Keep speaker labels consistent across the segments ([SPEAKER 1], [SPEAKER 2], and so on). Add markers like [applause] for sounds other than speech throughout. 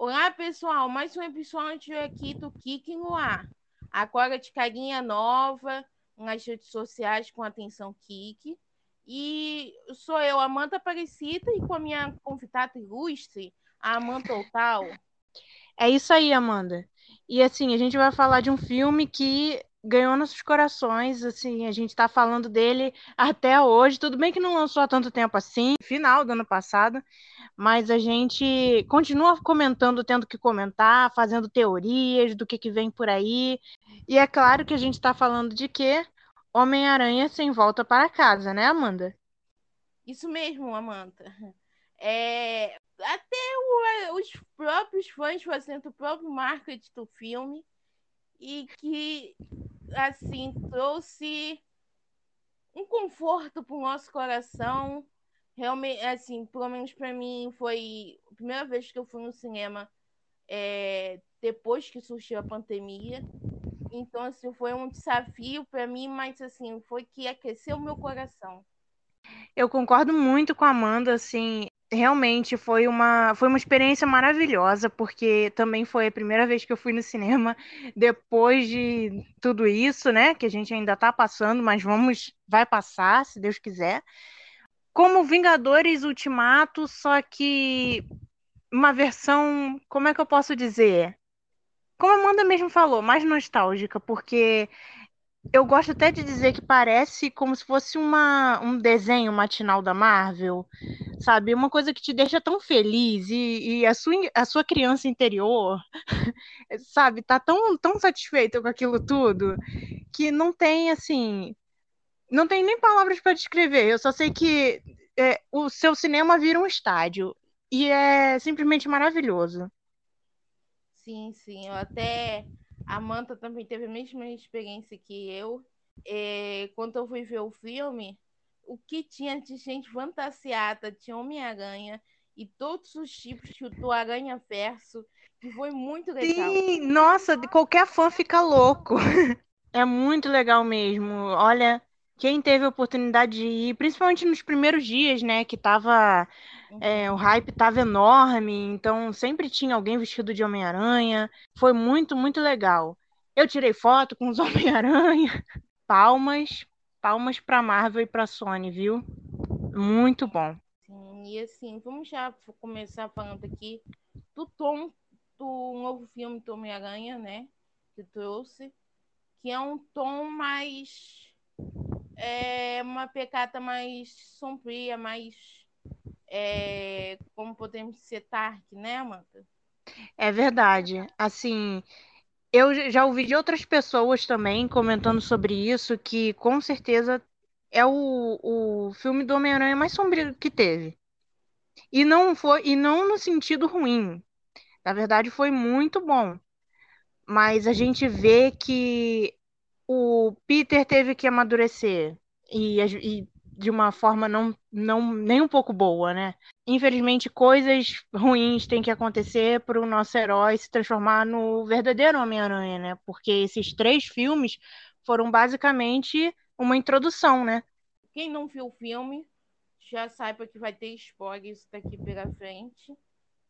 [SPEAKER 1] Olá, pessoal. Mais um episódio aqui do Kik no ar. Agora de carinha nova nas redes sociais com atenção Kik. E sou eu, Amanda Aparecida, e com a minha convidada ilustre, a Amanda Total.
[SPEAKER 2] É isso aí, Amanda. E assim, a gente vai falar de um filme que ganhou nossos corações, assim, a gente está falando dele até hoje. Tudo bem que não lançou há tanto tempo assim, final do ano passado, mas a gente continua comentando, tendo que comentar, fazendo teorias do que, que vem por aí. E é claro que a gente está falando de quê? Homem-Aranha sem volta para casa, né, Amanda?
[SPEAKER 1] Isso mesmo, Amanda. É, até o, os próprios fãs fazendo o próprio marketing do filme e que assim trouxe um conforto para o nosso coração. Realmente, assim, pelo menos para mim foi a primeira vez que eu fui no cinema é, depois que surgiu a pandemia. Então, assim, foi um desafio para mim, mas assim, foi que aqueceu o meu coração.
[SPEAKER 2] Eu concordo muito com a Amanda, assim, realmente foi uma, foi uma experiência maravilhosa, porque também foi a primeira vez que eu fui no cinema [laughs] depois de tudo isso, né? Que a gente ainda está passando, mas vamos, vai passar, se Deus quiser. Como Vingadores Ultimato, só que uma versão, como é que eu posso dizer? Como a Amanda mesmo falou, mais nostálgica, porque eu gosto até de dizer que parece como se fosse uma, um desenho matinal da Marvel, sabe? Uma coisa que te deixa tão feliz e, e a, sua, a sua criança interior, [laughs] sabe, tá tão, tão satisfeita com aquilo tudo que não tem, assim, não tem nem palavras para descrever. Eu só sei que é, o seu cinema vira um estádio e é simplesmente maravilhoso.
[SPEAKER 1] Sim, sim, eu até a Manta também teve a mesma experiência que eu. É, quando eu fui ver o filme, o que tinha de gente fantasiada, tinha Homem-Aranha e todos os tipos do Aranha Verso, que foi muito legal.
[SPEAKER 2] Sim, nossa, qualquer fã fica louco. [laughs] É muito legal mesmo. Olha, quem teve a oportunidade de ir, principalmente nos primeiros dias, né, que tava é, o hype estava enorme, então sempre tinha alguém vestido de Homem-Aranha. Foi muito, muito legal. Eu tirei foto com os [laughs] Homem-Aranha. Palmas, palmas para Marvel e para Sony, viu? Muito bom.
[SPEAKER 1] Sim, e assim, vamos já começar falando aqui do tom do novo filme do Homem-Aranha, né? Que trouxe, que é um tom mais. É uma pecata mais sombria, mais é, como podemos dizer, Tark, né, Amanda?
[SPEAKER 2] É verdade. Assim, eu já ouvi de outras pessoas também comentando sobre isso, que com certeza é o, o filme do Homem-Aranha mais sombrio que teve. E não foi, e não no sentido ruim. Na verdade, foi muito bom. Mas a gente vê que o Peter teve que amadurecer. E, e de uma forma não, não nem um pouco boa, né? Infelizmente, coisas ruins têm que acontecer para o nosso herói se transformar no verdadeiro Homem-Aranha, né? Porque esses três filmes foram basicamente uma introdução, né?
[SPEAKER 1] Quem não viu o filme já saiba que vai ter spoilers daqui pela frente.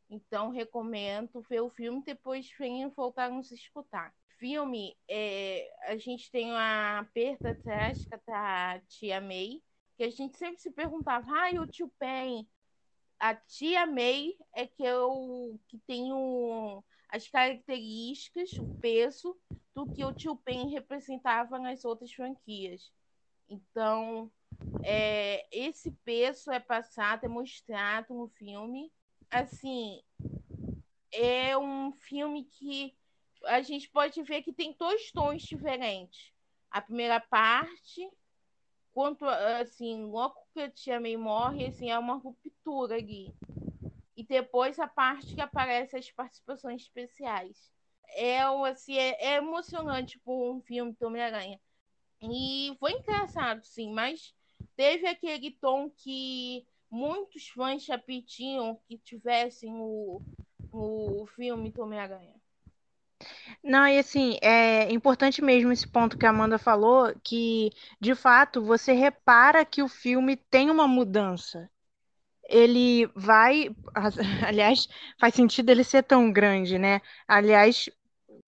[SPEAKER 1] Então, recomendo ver o filme depois venham voltar a nos escutar. Filme, é, a gente tem a perda trágica da tia May, que a gente sempre se perguntava, e o tio Pen? A tia May é que eu que tenho as características, o peso do que o tio Pen representava nas outras franquias. Então, é, esse peso é passado, é mostrado no filme. Assim, é um filme que a gente pode ver que tem dois tons diferentes. A primeira parte quanto assim, logo que a Tia May morre, assim, é uma ruptura ali. E depois a parte que aparece as participações especiais. É, assim, é, é emocionante por um filme do Homem-Aranha. E foi engraçado, sim, mas teve aquele tom que muitos fãs já pediam que tivessem o, o filme Homem-Aranha.
[SPEAKER 2] Não, e assim, é importante mesmo esse ponto que a Amanda falou, que de fato você repara que o filme tem uma mudança. ele vai. [laughs] Aliás, faz sentido ele ser tão grande, né? Aliás,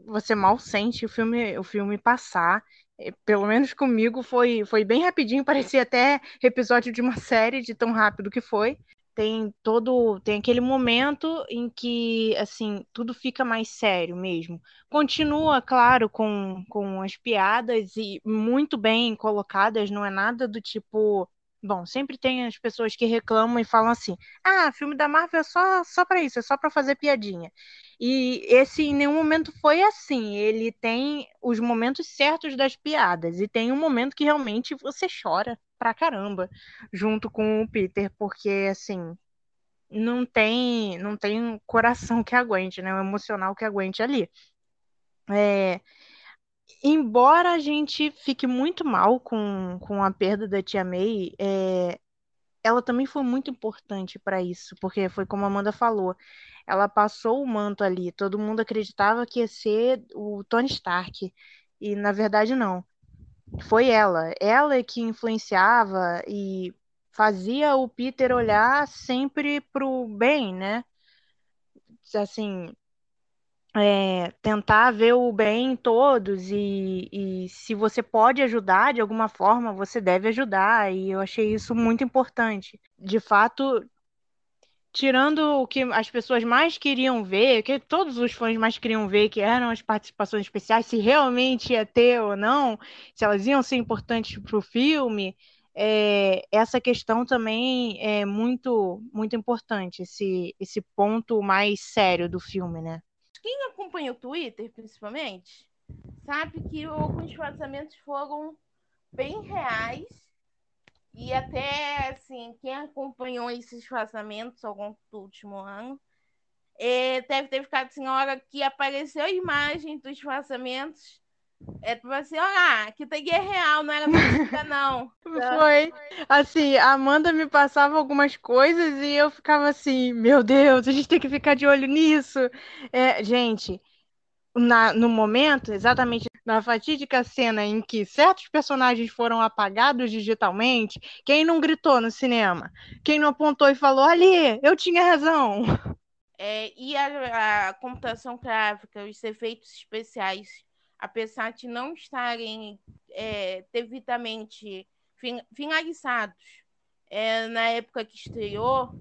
[SPEAKER 2] você mal sente o filme, o filme passar. É, pelo menos comigo foi, foi bem rapidinho, [laughs] parecia até episódio de uma série de tão rápido que foi. Tem todo, tem aquele momento em que assim, tudo fica mais sério mesmo. Continua, claro, com, com as piadas e muito bem colocadas, não é nada do tipo Bom, sempre tem as pessoas que reclamam e falam assim: ah, filme da Marvel é só, só para isso, é só para fazer piadinha. E esse em nenhum momento foi assim. Ele tem os momentos certos das piadas. E tem um momento que realmente você chora pra caramba junto com o Peter, porque assim. Não tem, não tem coração que aguente, né? Um emocional que aguente ali. É, embora a gente fique muito mal com, com a perda da Tia May, é, ela também foi muito importante para isso, porque foi como a Amanda falou, ela passou o manto ali, todo mundo acreditava que ia ser o Tony Stark, e na verdade não. Foi ela, ela que influenciava e fazia o Peter olhar sempre pro bem, né? Assim, é, tentar ver o bem em todos e, e se você pode ajudar de alguma forma, você deve ajudar. E eu achei isso muito importante. De fato, tirando o que as pessoas mais queriam ver, que todos os fãs mais queriam ver, que eram as participações especiais, se realmente ia ter ou não, se elas iam ser importantes para o filme. É, essa questão também é muito muito importante, esse, esse ponto mais sério do filme, né?
[SPEAKER 1] quem acompanha o Twitter, principalmente, sabe que alguns vazamentos foram bem reais. E até, assim, quem acompanhou esses vazamentos ao longo do último ano é, deve ter ficado assim, na hora que apareceu a imagem dos vazamentos, é tipo assim, olha, aqui tem guerra real, não era música, não. [laughs]
[SPEAKER 2] Foi. Assim, a Amanda me passava algumas coisas e eu ficava assim, meu Deus, a gente tem que ficar de olho nisso. É, gente, na, no momento, exatamente na fatídica cena em que certos personagens foram apagados digitalmente, quem não gritou no cinema? Quem não apontou e falou, ali, eu tinha razão.
[SPEAKER 1] É, e a, a computação gráfica, os efeitos especiais apesar de não estarem é, devidamente finalizados é, na época que estreou,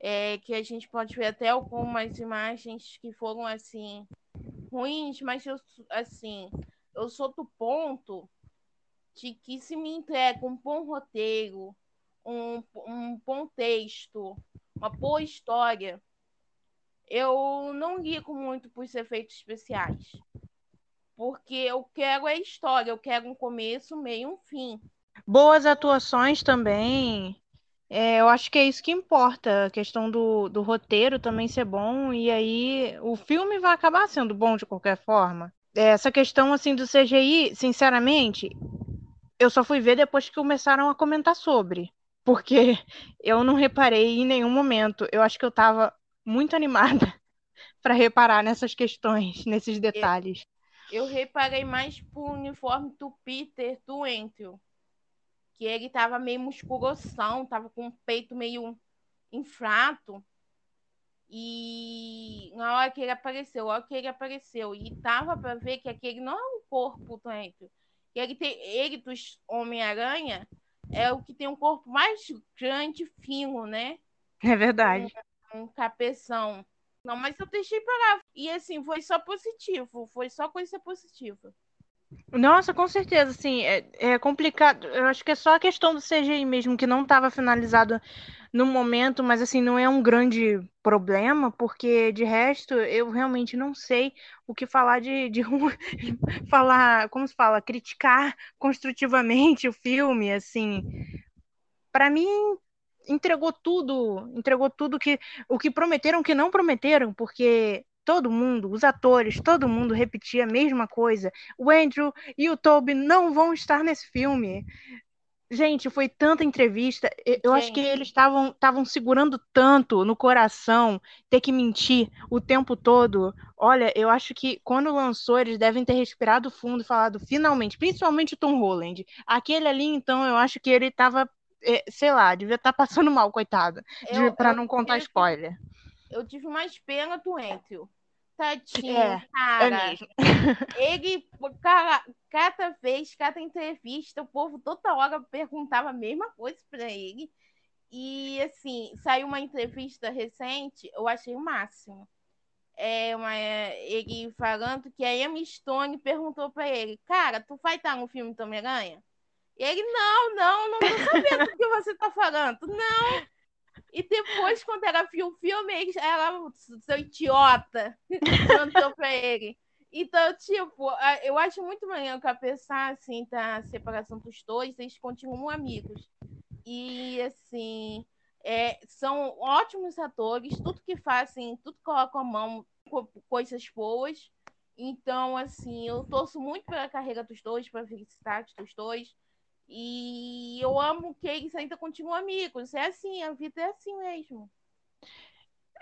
[SPEAKER 1] é, que a gente pode ver até algumas imagens que foram assim ruins, mas eu assim eu sou do ponto de que se me entrega um bom roteiro, um, um bom texto, uma boa história, eu não ligo muito para os efeitos especiais porque eu quero a história, eu quero um começo, meio um fim.
[SPEAKER 2] Boas atuações também. É, eu acho que é isso que importa, a questão do, do roteiro também ser bom, e aí o filme vai acabar sendo bom de qualquer forma. É, essa questão assim do CGI, sinceramente, eu só fui ver depois que começaram a comentar sobre, porque [laughs] eu não reparei em nenhum momento. Eu acho que eu estava muito animada [laughs] para reparar nessas questões, [laughs] nesses detalhes
[SPEAKER 1] eu reparei mais pro uniforme do Peter do Andrew. Que ele tava meio musculoção, tava com o peito meio inflado. E na hora que ele apareceu, na hora que ele apareceu, e tava para ver que aquele não é o corpo do Andrew. Que ele, tem, ele dos Homem-Aranha é o que tem um corpo mais grande, fino, né?
[SPEAKER 2] É verdade.
[SPEAKER 1] Um, um cabeção. Não, mas eu deixei parar. E assim, foi só positivo. Foi só coisa positiva.
[SPEAKER 2] Nossa, com certeza, assim, é, é complicado. Eu acho que é só a questão do CGI mesmo, que não estava finalizado no momento, mas assim, não é um grande problema, porque de resto eu realmente não sei o que falar de, de [laughs] falar, como se fala, criticar construtivamente o filme, assim. Para mim, entregou tudo, entregou tudo que o que prometeram que não prometeram, porque todo mundo, os atores, todo mundo repetia a mesma coisa. O Andrew e o Toby não vão estar nesse filme. Gente, foi tanta entrevista. Eu acho que eles estavam estavam segurando tanto no coração ter que mentir o tempo todo. Olha, eu acho que quando lançou, eles devem ter respirado fundo e falado finalmente, principalmente o Tom Holland. Aquele ali, então, eu acho que ele estava é, sei lá, devia estar tá passando mal, coitada. Para não contar tive, spoiler.
[SPEAKER 1] Eu tive mais pena do Andrew. Tadinho, é, é cara. É [laughs] ele, cara, cada vez, cada entrevista, o povo toda hora perguntava a mesma coisa para ele. E assim, saiu uma entrevista recente, eu achei o máximo. É uma, ele falando que a Emma Stone perguntou para ele, cara, tu vai estar no filme do Homem-Aranha? E ele, não, não, não tô sabendo o que você tá falando. Não. E depois, quando ela viu o filme, ela, seu idiota, [laughs] cantou pra ele. Então, tipo, eu acho muito maneiro que apesar, assim, da separação dos dois, eles continuam amigos. E, assim, é, são ótimos atores, tudo que fazem, tudo colocam a mão, coisas boas. Então, assim, eu torço muito pela carreira dos dois, pela felicidade dos dois. E eu amo que eles ainda continuam amigos. É assim, a vida é assim mesmo.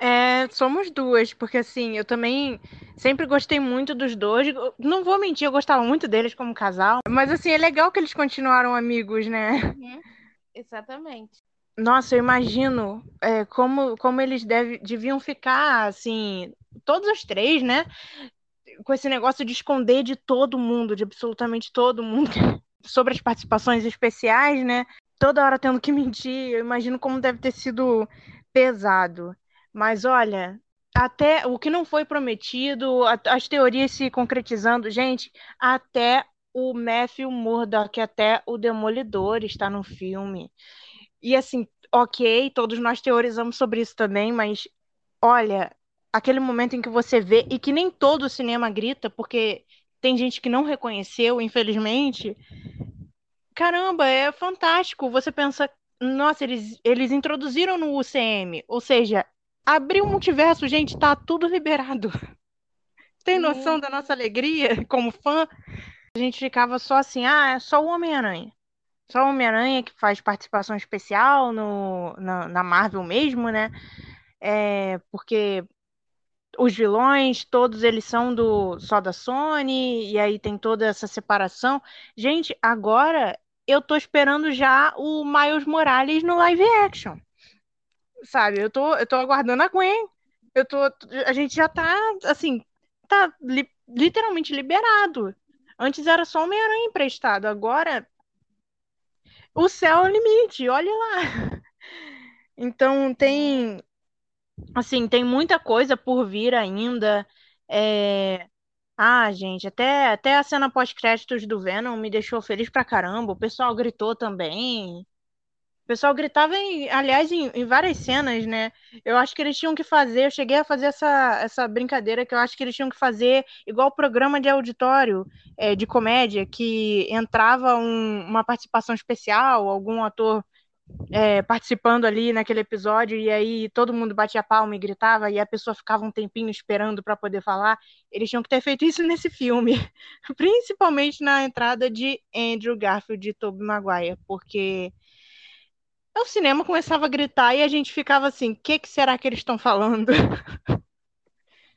[SPEAKER 2] É, somos duas, porque assim, eu também sempre gostei muito dos dois. Não vou mentir, eu gostava muito deles como casal. Mas assim, é legal que eles continuaram amigos, né?
[SPEAKER 1] Uhum, exatamente.
[SPEAKER 2] Nossa, eu imagino é, como, como eles deve, deviam ficar, assim, todos os três, né? Com esse negócio de esconder de todo mundo, de absolutamente todo mundo, [laughs] sobre as participações especiais, né? Toda hora tendo que [laughs] mentir, eu imagino como deve ter sido pesado. Mas olha, até o que não foi prometido, as teorias se concretizando, gente, até o Matthew Murdock, até o Demolidor está no filme. E assim, ok, todos nós teorizamos sobre isso também, mas olha, aquele momento em que você vê, e que nem todo o cinema grita, porque tem gente que não reconheceu, infelizmente. Caramba, é fantástico. Você pensa, nossa, eles, eles introduziram no UCM, ou seja, abriu o multiverso, gente, tá tudo liberado. [laughs] Tem noção da nossa alegria como fã? A gente ficava só assim, ah, é só o Homem-Aranha. Só o Homem-Aranha que faz participação especial no, na, na Marvel mesmo, né? É, porque os vilões, todos eles são do só da Sony, e aí tem toda essa separação. Gente, agora eu tô esperando já o Miles Morales no live action. Sabe, eu tô, eu tô aguardando a Gwen. Eu tô, a gente já tá, assim, tá li, literalmente liberado. Antes era só Homem-Aranha emprestado, agora o céu é o limite, olha lá. [laughs] Então tem assim, tem muita coisa por vir ainda. É... Ah, gente, até, até a cena pós-créditos do Venom me deixou feliz pra caramba. O pessoal gritou também. O pessoal gritava, em, aliás, em, em, várias cenas, né? Eu acho que eles tinham que fazer, eu cheguei a fazer essa, essa brincadeira que eu acho que eles tinham que fazer igual o programa de auditório é, de comédia, que entrava um, uma participação especial, algum ator é, participando ali naquele episódio e aí todo mundo batia palma e gritava e a pessoa ficava um tempinho esperando para poder falar. Eles tinham que ter feito isso [laughs] nesse filme, principalmente na entrada de Andrew Garfield e Tobey Maguire, porque o cinema começava a gritar e a gente ficava assim, o que, que será que eles estão falando?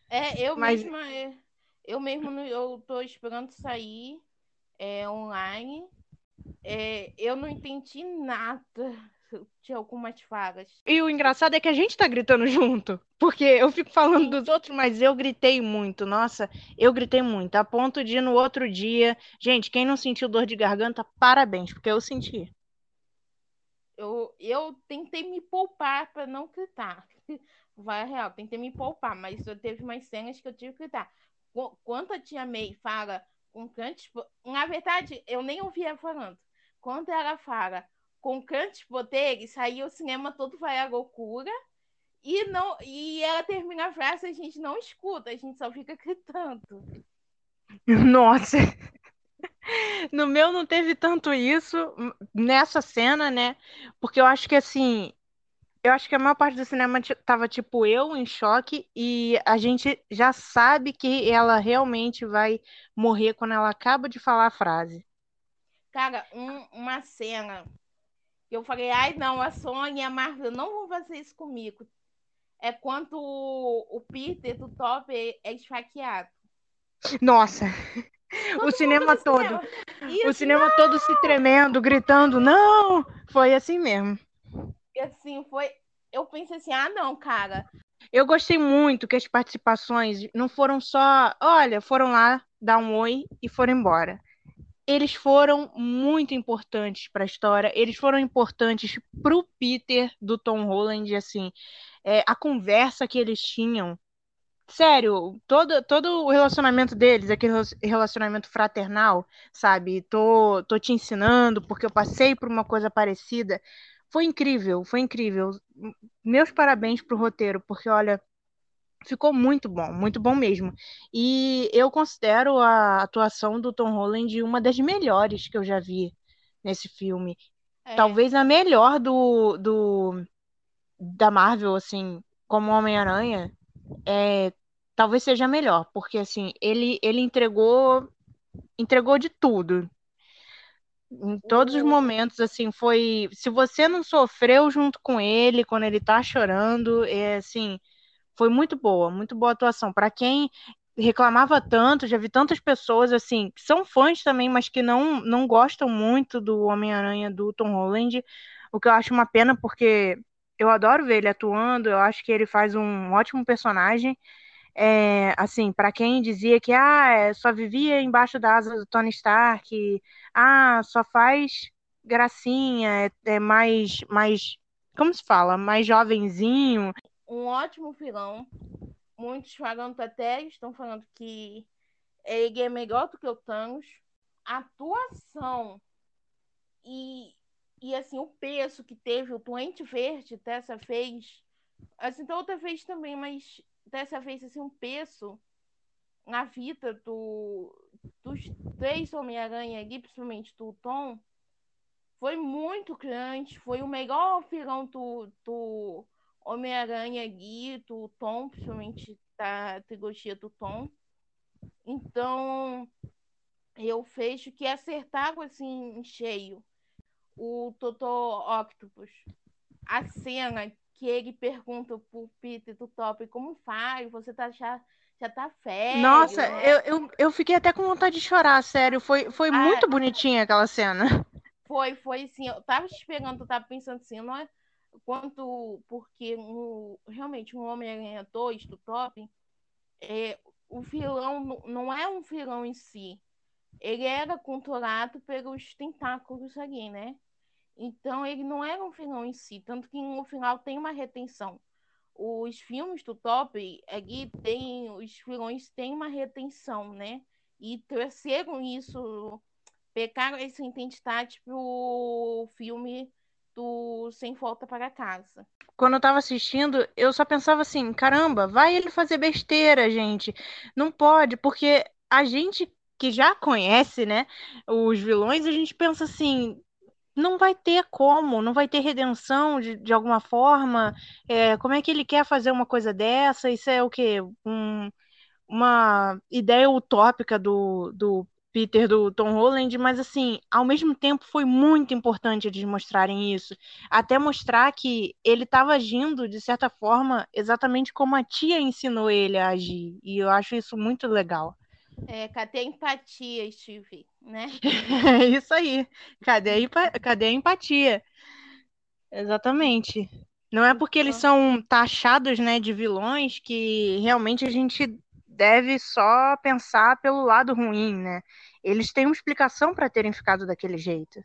[SPEAKER 1] É, eu Mas... mesma, eu mesmo eu tô esperando sair é, online é, eu não entendi nada de algumas falas.
[SPEAKER 2] E o engraçado é que a gente tá gritando junto. Porque eu fico falando dos outros, mas eu gritei muito. Nossa, eu gritei muito. A ponto de no outro dia. Gente, quem não sentiu dor de garganta, parabéns, porque eu senti.
[SPEAKER 1] Eu, eu tentei me poupar para não gritar. [laughs] Vai real, tentei me poupar, mas eu teve umas cenas que eu tive que gritar. Quando a tia May fala com grandes. Na verdade, eu nem ouvia falando. Quando ela fala com grandes poderes, aí o cinema todo vai à loucura. E, não, e ela termina a frase e a gente não escuta, a gente só fica gritando. [laughs]
[SPEAKER 2] Nossa! No meu não teve tanto isso nessa cena, né? Porque eu acho que assim, eu acho que a maior parte do cinema tava tipo eu em choque e a gente já sabe que ela realmente vai morrer quando ela acaba de falar a frase.
[SPEAKER 1] Cara, um, uma cena que eu falei, ai não, a Sony e a Marvel não vão fazer isso comigo. É quando o, o Peter do Top é, é esfaqueado.
[SPEAKER 2] Nossa! o cinema todo. Cinema. o cinema não! todo se tremendo, gritando, não! Foi assim mesmo.
[SPEAKER 1] Assim, foi. Eu pensei assim, ah, não, cara.
[SPEAKER 2] Eu gostei muito que as participações não foram só, olha, foram lá dar um oi e foram embora. Eles foram muito importantes para a história, eles foram importantes para o Peter do Tom Holland, assim, é, a conversa que eles tinham sério, todo, todo o relacionamento deles, aquele relacionamento fraternal, sabe? Tô, tô te ensinando porque eu passei por uma coisa parecida. Foi incrível, foi incrível. Meus parabéns pro roteiro, porque olha, ficou muito bom, muito bom mesmo. E eu considero a atuação do Tom Holland uma das melhores que eu já vi nesse filme. É. Talvez a melhor do, do da Marvel, assim, como Homem-Aranha é, talvez seja melhor, porque assim, ele, ele entregou entregou de tudo. Em todos os uhum. momentos, assim, foi. Se você não sofreu junto com ele, quando ele tá chorando, é assim, foi muito boa, muito boa atuação. Para quem reclamava tanto, já vi tantas pessoas assim, que são fãs também, mas que não, não gostam muito do Homem-Aranha do Tom Holland, o que eu acho uma pena, porque eu adoro ver ele atuando, eu acho que ele faz um ótimo personagem. É, assim, para quem dizia que ah, é, só vivia embaixo da asa do Tony Stark, ah, só faz gracinha, é, é mais, mais, como se fala, mais jovenzinho.
[SPEAKER 1] Um ótimo vilão. Muitos falando até estão falando que ele é melhor do que o Thanos. A atuação e e assim, o peso que teve o Doente Verde dessa vez, assim, da outra vez também, mas dessa vez assim, um peso na vida do, dos três Homem-Aranha ali, principalmente do Tom, foi muito grande. Foi o melhor filão do, do Homem-Aranha ali, do Tom, principalmente da trilogia do Tom. Então, eu vejo que acertaram assim em cheio o Dr. Octopus, a cena que ele pergunta pro Peter do Top como faz, você tá já, tá velho.
[SPEAKER 2] Nossa, eu, eu, eu fiquei até com vontade de chorar, sério. Foi, foi ah, muito bonitinha aquela cena.
[SPEAKER 1] Foi, foi sim. Eu tava esperando, eu tava pensando assim, não é quanto porque no, realmente um Homem-Aranha 2 do Top, é, o vilão não é um vilão em si. Ele era controlado pelos tentáculos ali, né? Então ele não era um vilão em si, tanto que no final tem uma retenção. Os filmes do Top, ali tem, os vilões têm uma retenção, né? E trouxeram isso, pegaram essa identidade pro filme do Sem Volta para Casa.
[SPEAKER 2] Quando eu tava assistindo, eu só pensava assim, caramba, vai ele fazer besteira, gente. Não pode, porque a gente que já conhece, né, os vilões, a gente pensa assim, não vai ter como, não vai ter redenção de, de alguma forma. É, como é que ele quer fazer uma coisa dessa? Isso é o quê? Um, uma ideia utópica do, do Peter, do Tom Holland, mas assim, ao mesmo tempo foi muito importante eles mostrarem isso. Até mostrar que ele estava agindo, de certa forma, exatamente como a tia ensinou ele a agir. E eu acho isso muito legal.
[SPEAKER 1] É, cadê a empatia, Steve, né? [laughs]
[SPEAKER 2] É isso aí. Cadê a, cadê a empatia? Exatamente. Não é porque eles são taxados, né, de vilões que realmente a gente deve só pensar pelo lado ruim, né? Eles têm uma explicação para terem ficado daquele jeito.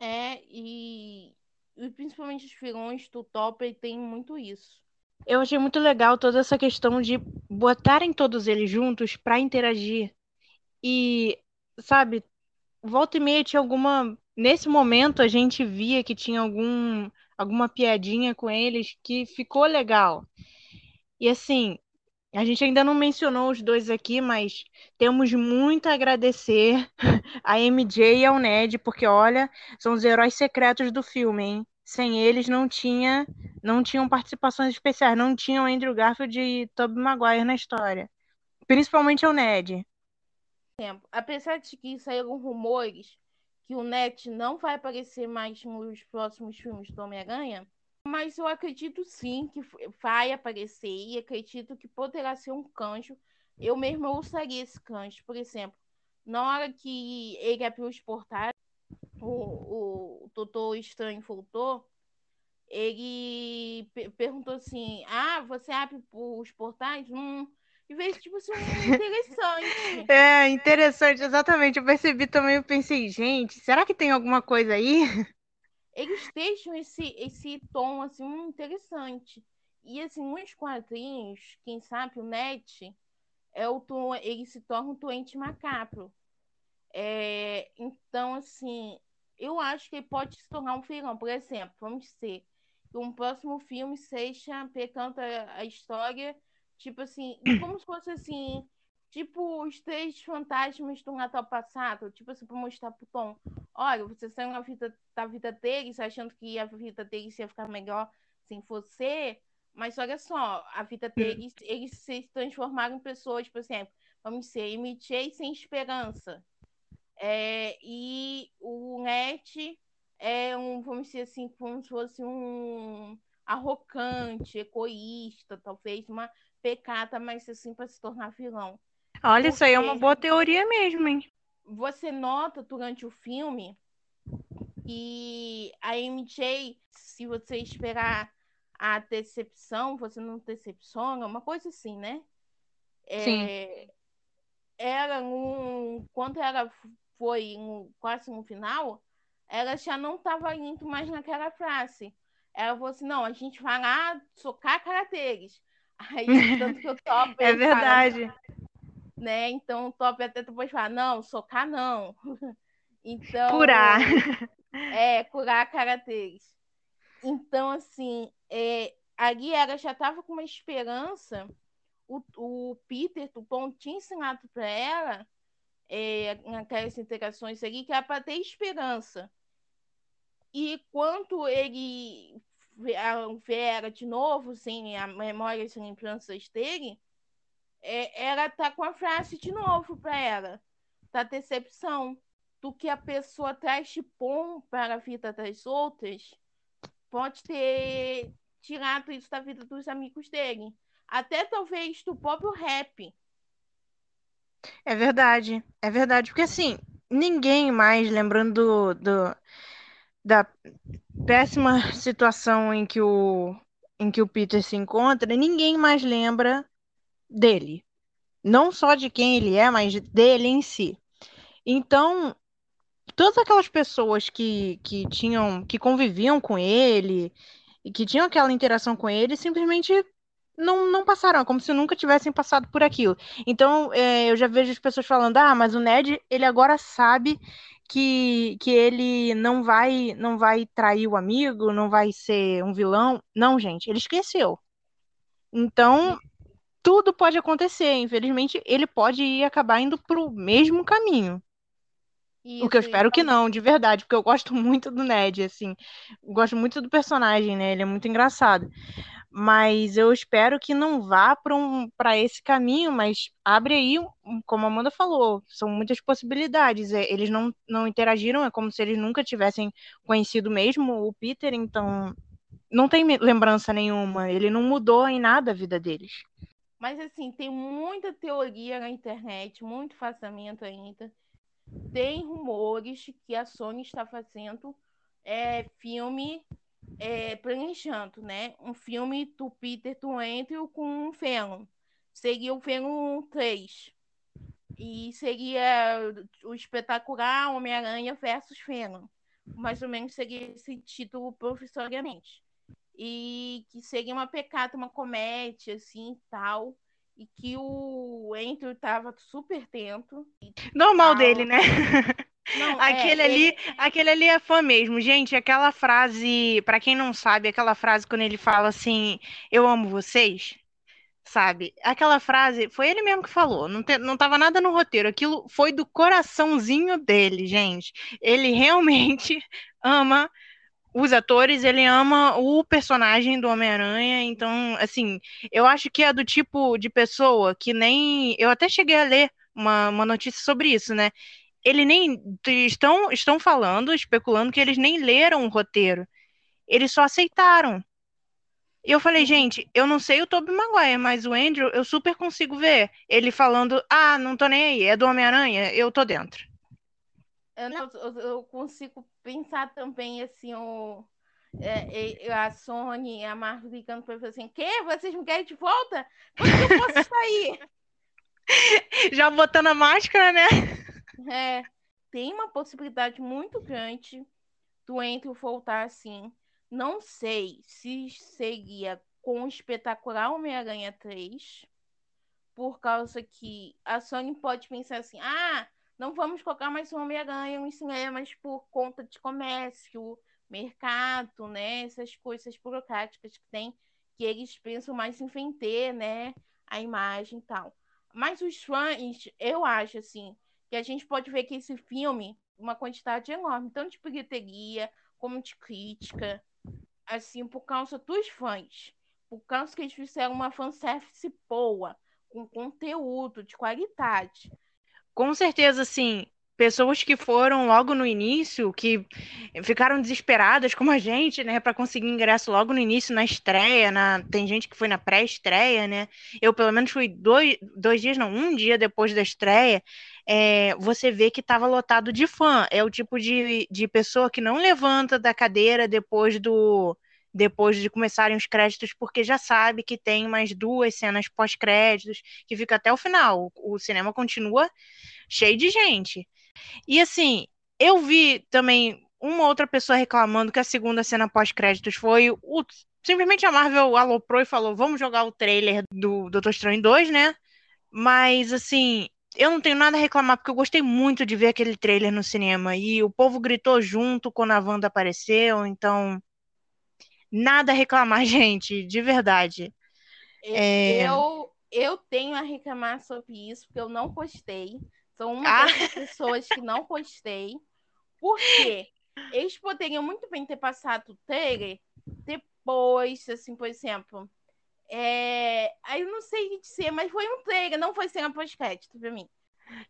[SPEAKER 1] É, e, e principalmente os vilões do Top tem muito isso.
[SPEAKER 2] Eu achei muito legal toda essa questão de botarem todos eles juntos para interagir. E, sabe, volta e meia tinha alguma. Nesse momento a gente via que tinha algum, alguma piadinha com eles que ficou legal. E assim, a gente ainda não mencionou os dois aqui, mas temos muito a agradecer [laughs] a MJ e ao Ned, porque olha, são os heróis secretos do filme, hein? sem eles não tinha não tinham participações especiais, não tinham Andrew Garfield e Tobey Maguire na história. Principalmente o Ned.
[SPEAKER 1] Apesar de que saíram rumores que o Ned não vai aparecer mais nos próximos filmes do Homem-Aranha, mas eu acredito sim que vai aparecer e acredito que poderá ser um canjo. Eu mesmo usaria esse canjo, por exemplo, Na hora que ele abriu os portais, o, o Doutor Estranho voltou, ele perguntou assim: Ah, você abre os portais? Hum. E veio, tipo assim, interessante. [laughs]
[SPEAKER 2] É, interessante, exatamente. Eu percebi também, eu pensei, gente, será que tem alguma coisa aí? [laughs]
[SPEAKER 1] Eles deixam esse, esse tom, assim, interessante. E, assim, nos quadrinhos, quem sabe, o Net, é o tom, ele se torna um doente macabro. É, então, assim, eu acho que ele pode se tornar um vilão. Por exemplo, vamos dizer que um próximo filme seja pecando a, a história, tipo assim, como se fosse assim, tipo os três fantasmas do Natal passado, tipo assim, para mostrar pro Tom, olha, você saiu na vida da vida deles, achando que a vida deles ia ficar melhor sem você, mas olha só, a vida deles, eles se transformaram em pessoas, por exemplo, vamos dizer, imitei sem esperança. É, e o Net é um, vamos dizer assim, como se fosse um arrogante, egoísta, talvez uma pecata, mas assim para se tornar vilão.
[SPEAKER 2] Olha, Porque isso aí é uma boa teoria mesmo, hein?
[SPEAKER 1] Você nota durante o filme que a MJ, se você esperar a decepção, você não decepciona, uma coisa assim, né?
[SPEAKER 2] É, Sim.
[SPEAKER 1] Era um. Quando ela foi um, quase no final, ela já não estava indo mais naquela frase. Ela falou assim: não, a gente vai lá socar a cara deles. Aí, tanto que o [laughs] top.
[SPEAKER 2] é verdade. Fala,
[SPEAKER 1] né? Então o top até depois fala: não, socar não. [laughs] então.
[SPEAKER 2] Curar.
[SPEAKER 1] É, curar a cara deles. Então, assim, é, ali ela já estava com uma esperança. O, o Peter, o Tom, tinha ensinado para ela é, naquelas interações ali, que era para ter esperança. E quando ele vê ela de novo, sem a memória, as lembranças dele, é, ela tá com a frase de novo para ela, da decepção, do que a pessoa traz de bom para a vida das outras, pode ter tirado isso da vida dos amigos dele. Até talvez do próprio rap.
[SPEAKER 2] É verdade, é verdade, porque assim, ninguém mais, lembrando do, do, da péssima situação em que, o, em que o Peter se encontra, ninguém mais lembra dele. Não só de quem ele é, mas dele em si. Então, todas aquelas pessoas que, que tinham, que conviviam com ele e que tinham aquela interação com ele, simplesmente não, não passaram, como se nunca tivessem passado por aquilo. Então, é, eu já vejo as pessoas falando, ah, mas o Ned, ele agora sabe que, que ele não vai não vai trair o amigo, não vai ser um vilão. Não, gente, ele esqueceu. Então, tudo pode acontecer. Infelizmente, ele pode ir acabar indo pro mesmo caminho. Isso, o que eu espero que não, de verdade, porque eu gosto [laughs] muito do Ned, assim. Gosto muito do personagem, né? Ele é muito engraçado mas eu espero que não vá para um, esse caminho, mas abre aí, como a Amanda falou, são muitas possibilidades. É, eles não, não interagiram, é como se eles nunca tivessem conhecido mesmo o Peter, então não tem lembrança nenhuma, ele não mudou em nada a vida deles.
[SPEAKER 1] Mas assim, tem muita teoria na internet, muito fazamento ainda. Tem rumores que a Sony está fazendo é, filme é, planejando, né? Um filme do Peter Andrew com o Venom. Seria o Venom 3. E seria o espetacular Homem-Aranha versus Venom. Mais ou menos seria esse título professoriamente. E que seria uma pecata, uma comédia, assim, tal. E que o Andrew tava super tento.
[SPEAKER 2] Normal tal. dele, né? Não, [laughs] é, aquele, é, ali, ele... aquele ali é fã mesmo. Gente, aquela frase, para quem não sabe, aquela frase quando ele fala assim, eu amo vocês, sabe? Aquela frase, foi ele mesmo que falou, não, te, não tava nada no roteiro, aquilo foi do coraçãozinho dele, gente. Ele [laughs] realmente ama os atores, ele ama o personagem do Homem-Aranha, então, assim, eu acho que é do tipo de pessoa que nem. Eu até cheguei a ler uma, uma notícia sobre isso, né? ele nem estão estão falando, especulando que eles nem leram o roteiro. Eles só aceitaram. E eu falei, gente, eu não sei o Tobey Maguire, mas o Andrew eu super consigo ver. Ele falando, ah, não tô nem aí, é do Homem-Aranha, eu tô dentro.
[SPEAKER 1] Eu, eu, eu, consigo pensar também, assim, o, é, a Sony e a Marvel ligando pra ele assim, que? Vocês me querem de volta? Quando que eu posso sair? [laughs]
[SPEAKER 2] Já botando a máscara, né?
[SPEAKER 1] É, tem uma possibilidade muito grande do Andrew voltar assim. Não sei se seria com o espetacular Homem-Aranha 3, por causa que a Sony pode pensar assim: ah, não vamos colocar mais um Homem-Aranha nos cinemas por conta de comércio, mercado, né? Essas coisas burocráticas que tem, que eles pensam mais em vender, né? A imagem e tal. Mas os fãs, eu acho assim, que a gente pode ver que esse filme, uma quantidade enorme, tanto de bilheteria como de crítica, assim, por causa dos fãs. Por causa que eles fizeram uma fanservice boa, com conteúdo de qualidade.
[SPEAKER 2] Com certeza, assim, pessoas que foram logo no início, que ficaram desesperadas como a gente, né, para conseguir ingresso logo no início, na estreia, na... tem gente que foi na pré-estreia, né, eu pelo menos fui dois, dois dias, não, um dia depois da estreia, é, você vê que estava lotado de fã. É o tipo de, de pessoa que não levanta da cadeira depois do depois de começarem os créditos, porque já sabe que tem mais duas cenas pós-créditos, que fica até o final. O cinema continua cheio de gente. E assim, eu vi também uma outra pessoa reclamando que a segunda cena pós-créditos foi o. Simplesmente a Marvel aloprou e falou: vamos jogar o trailer do Doutor Estranho 2, né? Mas assim, eu não tenho nada a reclamar, porque eu gostei muito de ver aquele trailer no cinema. E o povo gritou junto quando a Wanda apareceu, então. Nada a reclamar, [laughs] gente, de verdade.
[SPEAKER 1] Eu, é... eu, eu tenho a reclamar sobre isso, porque eu não gostei. Sou uma ah. das pessoas que não gostei. Por quê? Eles poderiam muito bem ter passado o trailer depois, assim, por exemplo, é... Aí eu não sei dizer, mas foi um trailer, não foi cena pós-crédito pra mim.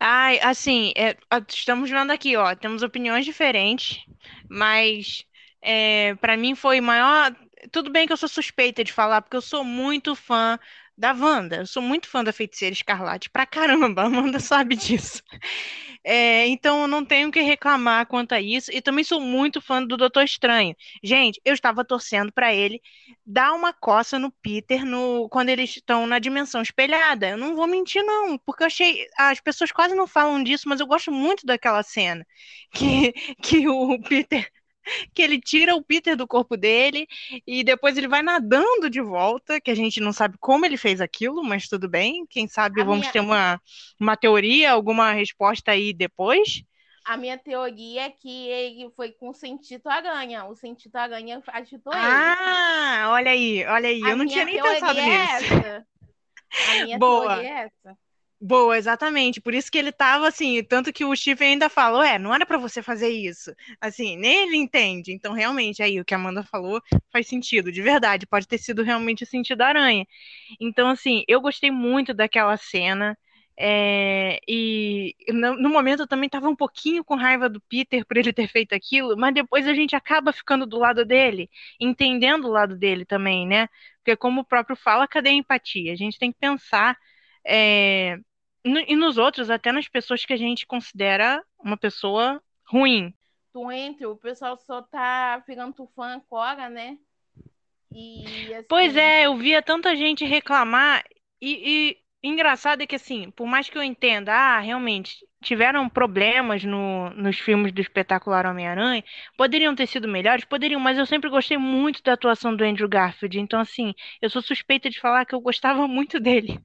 [SPEAKER 2] Ai, assim, é, estamos vendo aqui, ó, temos opiniões diferentes, mas é, para mim foi maior. Tudo bem que eu sou suspeita de falar, porque eu sou muito fã da Wanda. Eu sou muito fã da Feiticeira Escarlate, pra caramba, [laughs] a Amanda sabe disso. É, então eu não tenho que reclamar quanto a isso. E também sou muito fã do Doutor Estranho. Gente, eu estava torcendo para ele dar uma coça no Peter no, quando eles estão na dimensão espelhada. Eu não vou mentir, não, porque eu achei. As pessoas quase não falam disso, mas eu gosto muito daquela cena. Que, [laughs] que o Peter que ele tira o Peter do corpo dele e depois ele vai nadando de volta, que a gente não sabe como ele fez aquilo, mas tudo bem. Quem sabe a vamos minha... ter uma, uma teoria, alguma resposta aí depois.
[SPEAKER 1] A minha teoria é que ele foi com o sentido aranha. O sentido aranha ajudou
[SPEAKER 2] ah, ele. Ah, olha aí, olha aí. A Eu não tinha nem pensado é nisso. Essa. A minha [laughs] Boa. teoria é essa. Boa, exatamente. Por isso que ele tava assim, tanto que o Steve ainda falou, é, não era para você fazer isso. Assim, nem ele entende. Então, realmente, aí o que a Amanda falou faz sentido, de verdade. Pode ter sido realmente o sentido aranha. Então, assim, eu gostei muito daquela cena. É, e no, no, momento eu também estava um pouquinho com raiva do Peter por ele ter feito aquilo, mas depois a gente acaba ficando do lado dele, entendendo o lado dele também, né? Porque, como o próprio fala, cadê a empatia? A gente tem que pensar é, e nos outros, até nas pessoas que a gente considera uma pessoa ruim.
[SPEAKER 1] Tu entra, o pessoal só tá ficando fã agora, né?
[SPEAKER 2] E, assim... Pois é, eu via tanta gente reclamar e, e engraçado é que assim, por mais que eu entenda, ah, realmente tiveram problemas no, nos filmes do espetacular Homem-Aranha, poderiam ter sido melhores, poderiam, mas eu sempre gostei muito da atuação do Andrew Garfield, então assim, eu sou suspeita de falar que eu gostava [laughs] muito dele.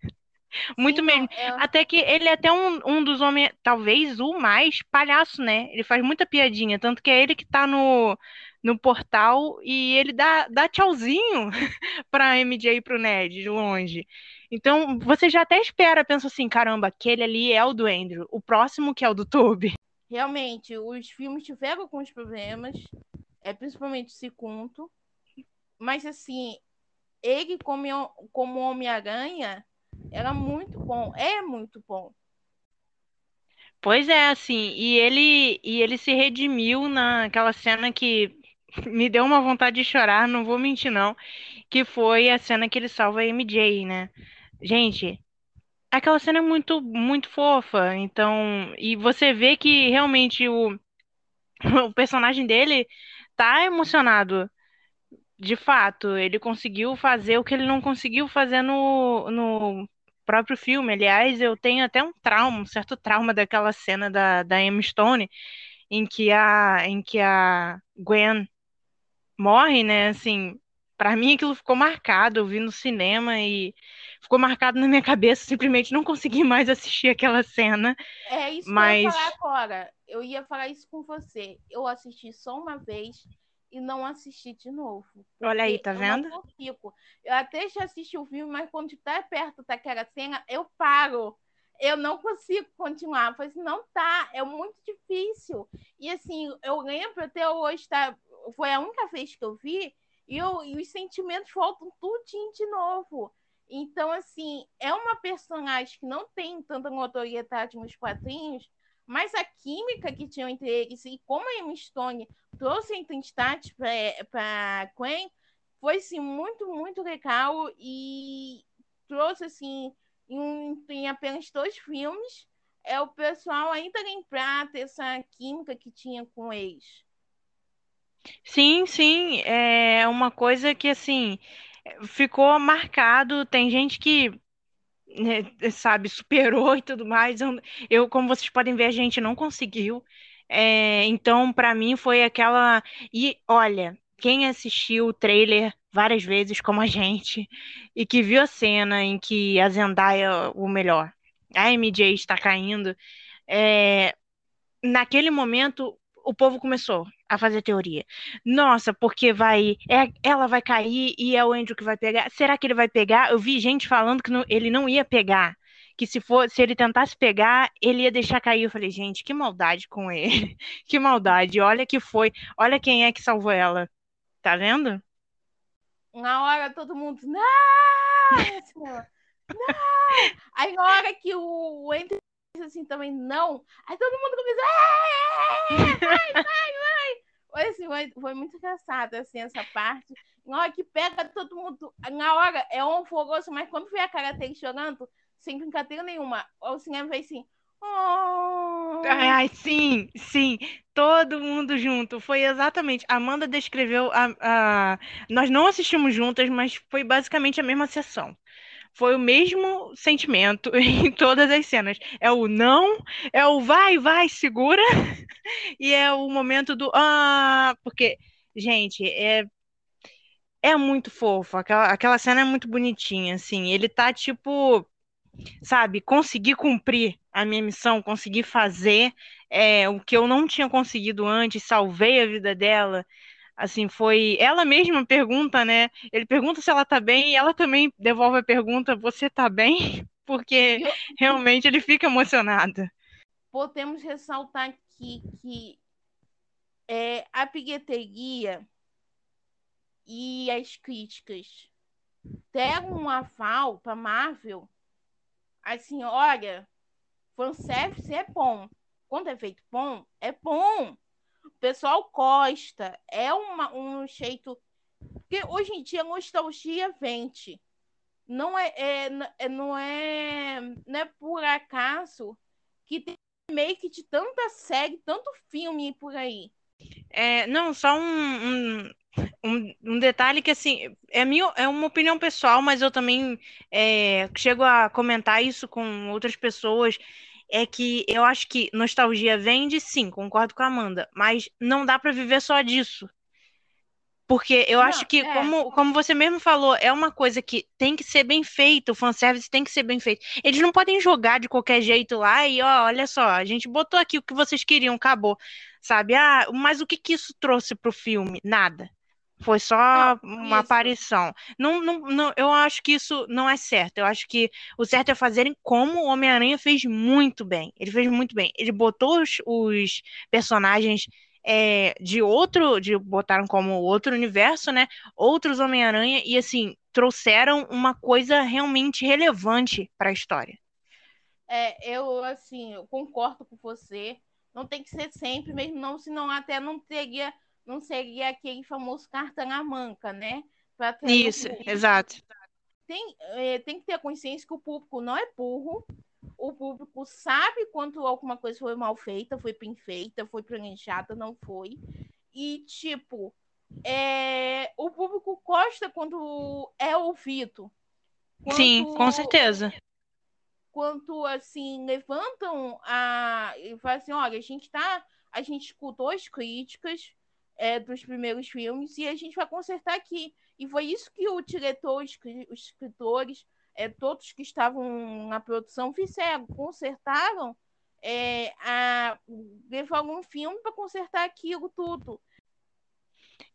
[SPEAKER 2] Muito Sim, mesmo. Eu... Até que ele é até um, um dos homens, talvez o mais palhaço, né? Ele faz muita piadinha. Tanto que é ele que tá no, no portal e ele dá, dá tchauzinho [laughs] pra MJ e pro Ned de longe. Então, você já até espera, pensa assim, caramba, aquele ali é o do Andrew. O próximo que é o do Toby.
[SPEAKER 1] Realmente, os filmes tiveram alguns problemas, é principalmente o segundo. Mas assim, ele como, como Homem-Aranha era muito bom, é muito bom.
[SPEAKER 2] Pois é, assim, e ele e ele se redimiu naquela cena que [laughs] me deu uma vontade de chorar, não vou mentir não, que foi a cena que ele salva a MJ, né? Gente, aquela cena é muito, muito fofa. Então, e você vê que realmente o, [laughs] o personagem dele tá emocionado. De fato, ele conseguiu fazer o que ele não conseguiu fazer no, no próprio filme. Aliás, eu tenho até um trauma, um certo trauma daquela cena da, da Emma Stone, em que a, em que a Gwen morre, né? Assim, para mim aquilo ficou marcado, eu vi no cinema e ficou marcado na minha cabeça, simplesmente não consegui mais assistir aquela cena.
[SPEAKER 1] É isso
[SPEAKER 2] mas...
[SPEAKER 1] que eu ia falar agora. Eu ia falar isso com você. Eu assisti só uma vez e não assisti de novo.
[SPEAKER 2] Olha aí, tá vendo?
[SPEAKER 1] Eu, eu até já assisti o filme, mas quando está perto daquela cena, eu paro. Eu não consigo continuar. Eu falei assim, não tá, é muito difícil. E assim, eu lembro até hoje, tá? Foi a única vez que eu vi, e, eu, e os sentimentos voltam tudinho de novo. Então, assim, é uma personagem que não tem tanta notoriedade nos quadrinhos, mas a química que tinha entre eles e como a Emma Stone trouxe a identidade para Gwen foi, assim, muito, muito legal e trouxe, assim, em, em apenas dois filmes, é o pessoal ainda lembrar dessa química que tinha com eles.
[SPEAKER 2] Sim, sim, é uma coisa que assim ficou marcado. Tem gente que, né, sabe, superou e tudo mais. Eu, eu, como vocês podem ver, a gente não conseguiu. É, então, para mim, foi aquela. E olha, quem assistiu o trailer várias vezes, como a gente, e que viu a cena em que a Zendaya, o melhor, a MJ está caindo, é, naquele momento o povo começou a fazer teoria. Nossa, porque vai. É, ela vai cair e é o Andrew que vai pegar. Será que ele vai pegar? Eu vi gente falando que não, ele não ia pegar. Que se for, se ele tentasse pegar, ele ia deixar cair. Eu falei, gente, que maldade com ele. [laughs] que maldade. Olha que foi. Olha quem é que salvou ela. Tá vendo?
[SPEAKER 1] Na hora todo mundo. Não! não! Aí na hora que o Andrew assim também, não. Aí todo mundo começou, vai, vai, vai. Foi, assim, foi, foi muito engraçado, assim, essa parte. Na hora que pega todo mundo, na hora é um fogoso, mas quando vê a cara dele chorando, sem brincadeira nenhuma, o cinema fez assim, Oh.
[SPEAKER 2] Ai, sim, sim, todo mundo junto. Foi exatamente. Amanda descreveu a, a. Nós não assistimos juntas, mas foi basicamente a mesma sessão foi o mesmo sentimento [laughs] em todas as cenas. É o não, é o vai, vai, segura, [laughs] e é o momento do ah, porque, gente, é é muito fofo. Aquela, aquela cena é muito bonitinha, assim. Ele tá tipo, sabe, conseguir cumprir a minha missão, conseguir fazer é, o que eu não tinha conseguido antes, salvei a vida dela assim, foi ela mesma pergunta, né? Ele pergunta se ela tá bem e ela também devolve a pergunta: "Você tá bem?" [laughs] Porque realmente ele fica emocionado.
[SPEAKER 1] Podemos ressaltar aqui que é, a bilheteria e as críticas deram um aval para Marvel. Assim, olha, fanservice é bom. Quando é feito bom, é bom pessoal gosta. É uma, um jeito. Porque hoje em dia a nostalgia vende. Não é, é, é, não é, não é por acaso que tem make de tanta série, tanto filme por aí.
[SPEAKER 2] É, não, só um, um, um, um, detalhe que assim é minha, é uma opinião pessoal, mas eu também é, chego a comentar isso com outras pessoas é que eu acho que nostalgia vende, sim, concordo com a Amanda, mas não dá para viver só disso. Porque eu não, acho que, é. como, como você mesmo falou, é uma coisa que tem que ser bem feito, o fanservice tem que ser bem feito. Eles não podem jogar de qualquer jeito lá e, ó, olha só, a gente botou aqui o que vocês queriam, acabou. Sabe? Ah, mas o que, que isso trouxe pro filme? Nada. Foi só não, uma isso. aparição. Não, não, não, eu acho que isso não é certo. Eu acho que o certo é fazerem como o Homem-Aranha fez muito bem. Ele fez muito bem. Ele botou os, os personagens é, de outro, de botaram como outro universo, né? Outros Homem-Aranha e assim trouxeram uma coisa realmente relevante para a história.
[SPEAKER 1] É, eu assim, eu concordo com você. Não tem que ser sempre, mesmo não, senão até não teria não seria aquele famoso carta na manca, né?
[SPEAKER 2] Isso, exato.
[SPEAKER 1] Tem, é, tem que ter a consciência que o público não é burro, o público sabe quando alguma coisa foi mal feita, foi bem feita, foi planejada, não foi. E, tipo, é, o público gosta quando é ouvido.
[SPEAKER 2] Quando, Sim, com certeza.
[SPEAKER 1] Quando, assim, levantam a. e falam assim: olha, a gente tá. A gente escutou as críticas é, dos primeiros filmes e a gente vai consertar aqui. E foi isso que o diretor, os, escritores, é, todos que estavam na produção fizeram, consertaram, é, a, levaram um filme para consertar aquilo tudo.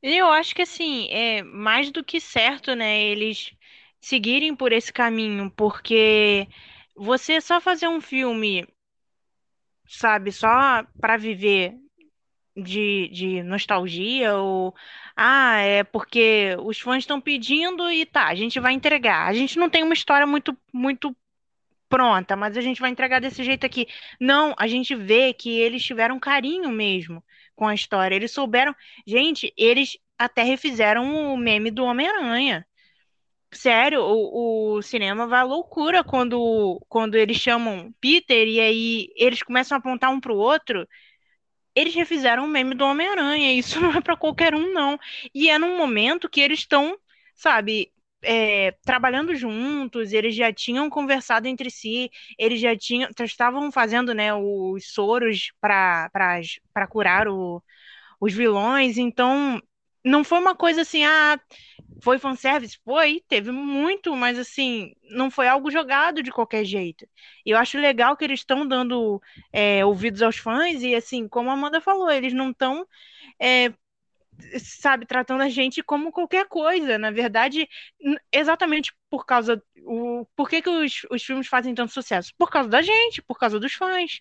[SPEAKER 2] Eu acho que assim, é mais do que certo, né, eles seguirem por esse caminho, porque você só fazer um filme, sabe, só para viver de, de nostalgia ou ah, é porque os fãs estão pedindo e tá, a gente vai entregar. A gente não tem uma história muito muito pronta, mas a gente vai entregar desse jeito aqui. Não, a gente vê que eles tiveram carinho mesmo com a história. Eles souberam. Gente, eles até refizeram o meme do Homem-Aranha. Sério, o, o, cinema vai à loucura quando, quando eles chamam Peter e aí eles começam a apontar um pro outro. Eles refizeram o meme do Homem-Aranha. Isso [laughs] não é para qualquer um, não. E é num momento que eles estão, sabe, é, trabalhando juntos, eles já tinham conversado entre si, eles já tinham, estavam fazendo né, os soros para curar o, os vilões, então não foi uma coisa assim, ah, foi fanservice? Foi, teve muito, mas assim, não foi algo jogado de qualquer jeito. E eu acho legal que eles estão dando é, ouvidos aos fãs, e assim, como a Amanda falou, eles não estão é, sabe, tratando a gente como qualquer coisa. Na verdade, exatamente por causa. O, por que, que os, os filmes fazem tanto sucesso? Por causa da gente, por causa dos fãs.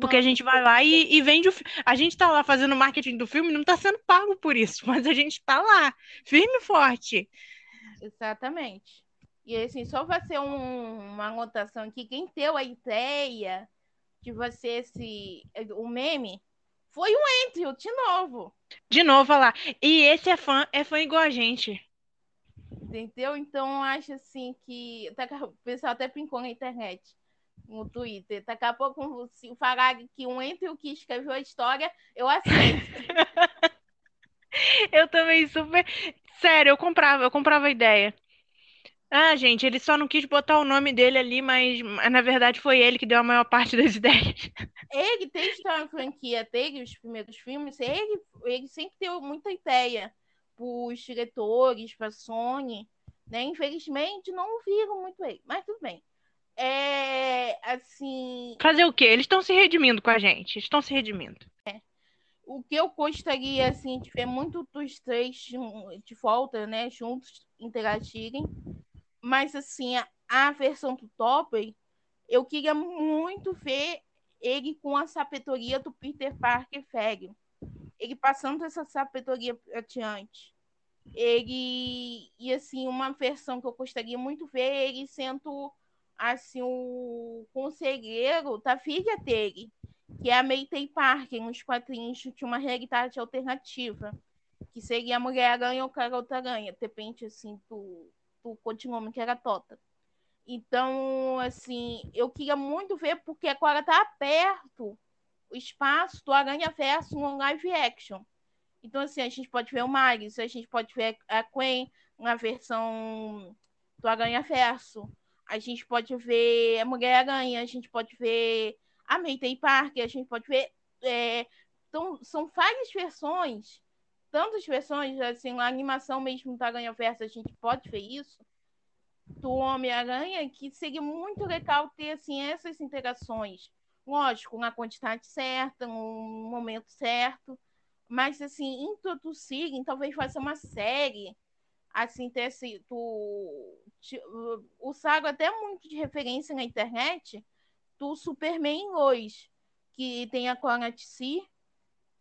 [SPEAKER 2] Porque a gente vai lá e, e vende o A gente tá lá fazendo marketing do filme não tá sendo pago por isso, [laughs] mas a gente tá lá, firme e forte.
[SPEAKER 1] Exatamente. E assim, só vai ser um, uma anotação aqui, quem deu a ideia de você esse o meme foi o Andrew, de novo.
[SPEAKER 2] De novo, olha lá. E esse é fã, é fã igual a gente.
[SPEAKER 1] Entendeu? Então, acho assim que. O pessoal até brincou na internet, no Twitter. Daqui a pouco, se falar que um entre o que escreveu a história, eu aceito. [laughs]
[SPEAKER 2] eu também super. Sério, eu comprava, eu comprava a ideia. Ah, gente, ele só não quis botar o nome dele ali, mas na verdade foi ele que deu a maior parte das [laughs] ideias.
[SPEAKER 1] Ele tem história na franquia dele, os primeiros filmes, ele, ele sempre deu muita ideia para os diretores, para a Sony, né? Infelizmente não viram muito ele, mas tudo bem. É, assim...
[SPEAKER 2] Fazer o quê? Eles estão se redimindo com a gente, estão se redimindo.
[SPEAKER 1] É. O que eu gostaria, assim, de ver muito dos três de volta, né, juntos interagirem, mas, assim, a, a versão do Topper, eu queria muito ver ele com a sabedoria do Peter Parker velho. Ele passando essa sabedoria adiante. Ele. E, assim, uma versão que eu gostaria muito ver ele sendo, assim, o conselheiro da filha dele, que é a Maytay Parker, nos quadrinhos de uma realidade alternativa. Que seria a Mulher-Aranha ou Garota-Aranha, depende, assim, do, do continuum que era Tota. Então, assim, eu queria muito ver, porque agora tá aberto o espaço do Aranha Verso no live action. Então, assim, a gente pode ver o Miles, a gente pode ver a Quen na versão do Aranha Verso. A gente pode ver a Mulher-Aranha, a gente pode ver a Mayday Parker, a gente pode ver. É... Então, são várias versões tantas versões, assim, a animação mesmo do Aranha Verso, a gente pode ver isso, do Homem-Aranha, que seria muito legal ter, assim, essas interações. Lógico, na quantidade certa, no momento certo, mas, assim, introduzirem, talvez fazer uma série, assim, ter esse, do, o Sago até muito de referência na internet do Superman 2, que tem a T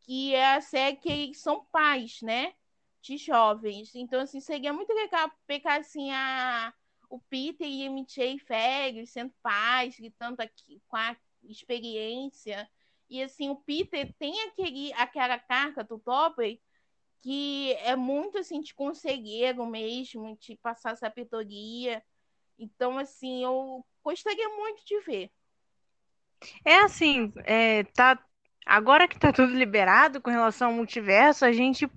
[SPEAKER 1] que é a série que eles são pais, né? De jovens. Então, assim, seria muito legal pegar, assim, a, o Peter e MJ velhos, sendo pais, gritando aqui com a experiência. E, assim, o Peter tem aquele, aquela carga do Dobby que é muito assim de conselheiro mesmo, de passar sabedoria. Então, assim, eu gostaria muito de ver.
[SPEAKER 2] É assim, é, tá, agora que tá tudo liberado com relação ao multiverso, a gente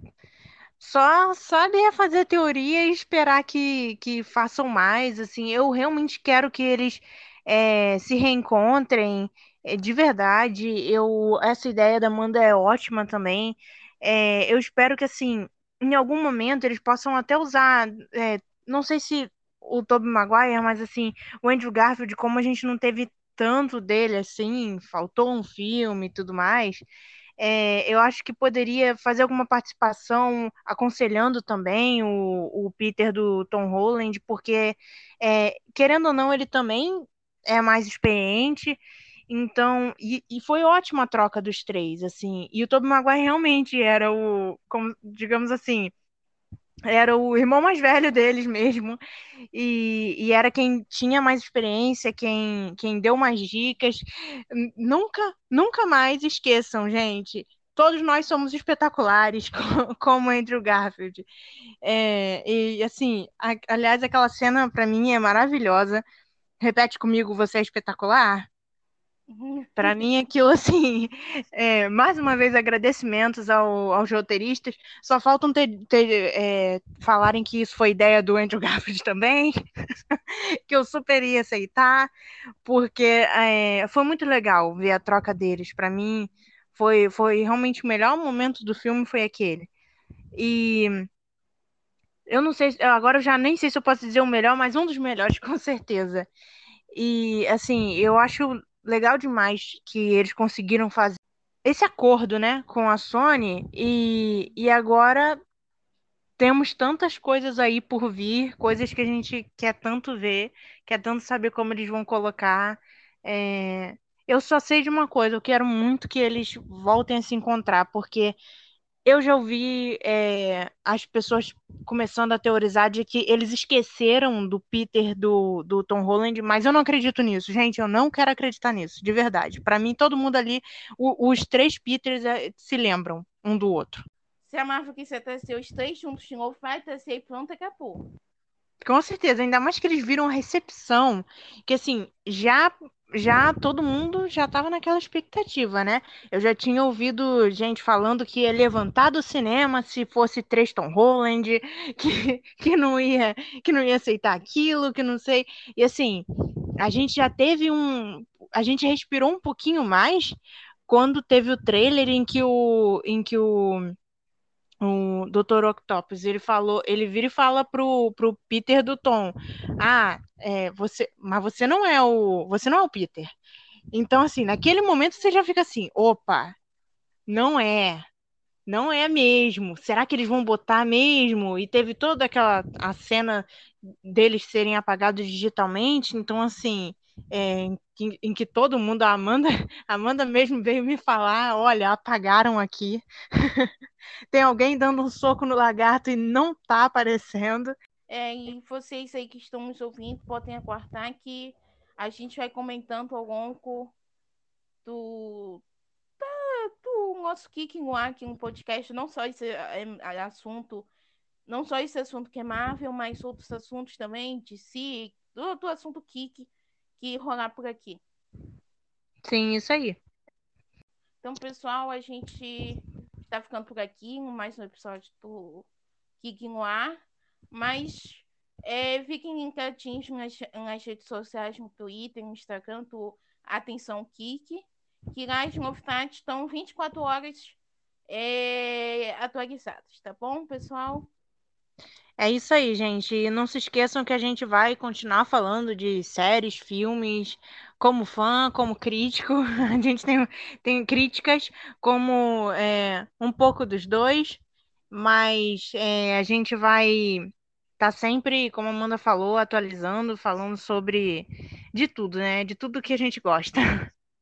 [SPEAKER 2] só sabe é fazer teoria e esperar que, que façam mais. Assim, eu realmente quero que eles é, se reencontrem é, de verdade. Eu, essa ideia da Amanda é ótima também. É, eu espero que, assim, em algum momento eles possam até usar, é, não sei se o Tobey Maguire, mas assim, o Andrew Garfield, como a gente não teve tanto dele assim, faltou um filme e tudo mais, é, eu acho que poderia fazer alguma participação aconselhando também o, o Peter do Tom Holland, porque, é, querendo ou não, ele também é mais experiente. Então, e, e, foi ótima a troca dos três, assim. E o Tobey Maguire realmente era o, como, digamos assim, era o irmão mais velho deles mesmo. E, e, era quem tinha mais experiência, quem, quem deu mais dicas. Nunca, nunca mais esqueçam, gente. Todos nós somos espetaculares, [laughs] como Andrew Garfield. É, e assim, a, aliás, aquela cena para mim é maravilhosa. Repete comigo, você é espetacular? Para mim, aquilo [laughs] assim, é, mais uma vez, agradecimentos ao, aos roteiristas. Só faltam ter, ter é, falarem que isso foi ideia do Andrew [laughs] Garfield também, [laughs] que eu super ia aceitar, porque é, foi muito legal ver a troca deles. Para mim, foi, foi realmente o melhor momento do filme foi aquele. E eu não sei, agora eu já nem sei se eu posso dizer o melhor, mas um dos melhores, com certeza. E assim, eu acho legal demais que eles conseguiram fazer esse acordo, né, com a Sony e, e agora temos tantas coisas aí por vir, coisas que a gente quer tanto ver, quer tanto saber como eles vão colocar. É... Eu só sei de uma coisa, eu quero muito que eles voltem a se encontrar, porque eu já ouvi é, as pessoas começando a teorizar de que eles esqueceram do Peter do, do Tom Holland, mas eu não acredito nisso, gente. Eu não quero acreditar nisso, de verdade. Para mim, todo mundo ali, o, os três Peters é, se lembram um do outro.
[SPEAKER 1] Se a Marvel quiser trazer os três juntos de novo, vai trazer e pronto, acabou.
[SPEAKER 2] Com certeza, ainda mais que eles viram a recepção, que assim, já já todo mundo já estava naquela expectativa, né? Eu já tinha ouvido gente falando que ia levantar do cinema se fosse Tristan Holland, [laughs] que, que não ia que não ia aceitar aquilo, que não sei. E assim, a gente já teve um, a gente respirou um pouquinho mais quando teve o trailer em que o em que o o Dr. Octopus, ele falou, ele vira e fala pro, pro Peter do Tom, ah, é, você, mas você não é o, você não é o Peter. Então, assim, naquele momento você já fica assim, opa, não é, não é mesmo. Será que eles vão botar mesmo? E teve toda aquela a cena deles serem apagados digitalmente, então assim, é, em, em, que todo mundo, a Amanda, [laughs] Amanda mesmo veio me falar, olha, apagaram aqui. [laughs] Tem alguém dando um soco no lagarto e não tá aparecendo.
[SPEAKER 1] É, e vocês aí que estão nos ouvindo podem aguardar que a gente vai comentando ao longo do, do nosso Kicking aqui no podcast, não só esse é, é, assunto, não só esse assunto que é Marvel, mas outros assuntos também de si, do, do assunto Kick que rolar por aqui.
[SPEAKER 2] Sim, isso aí.
[SPEAKER 1] Então, pessoal, a gente está ficando por aqui, mais um episódio do Kik no ar. Mas é, fiquem ligadinhos nas, nas redes sociais, no Twitter, no Instagram, do Atenção Kik, que lá as novidades estão 24 horas é, atualizadas, tá bom, pessoal?
[SPEAKER 2] É isso aí, gente. E não se esqueçam que a gente vai continuar falando de séries, filmes, como fã, como crítico. [laughs] A gente tem, tem críticas como é, um pouco dos dois, mas é, a gente vai estar tá sempre, como a Amanda falou, atualizando, falando sobre de tudo, né? De tudo que a gente gosta. [laughs]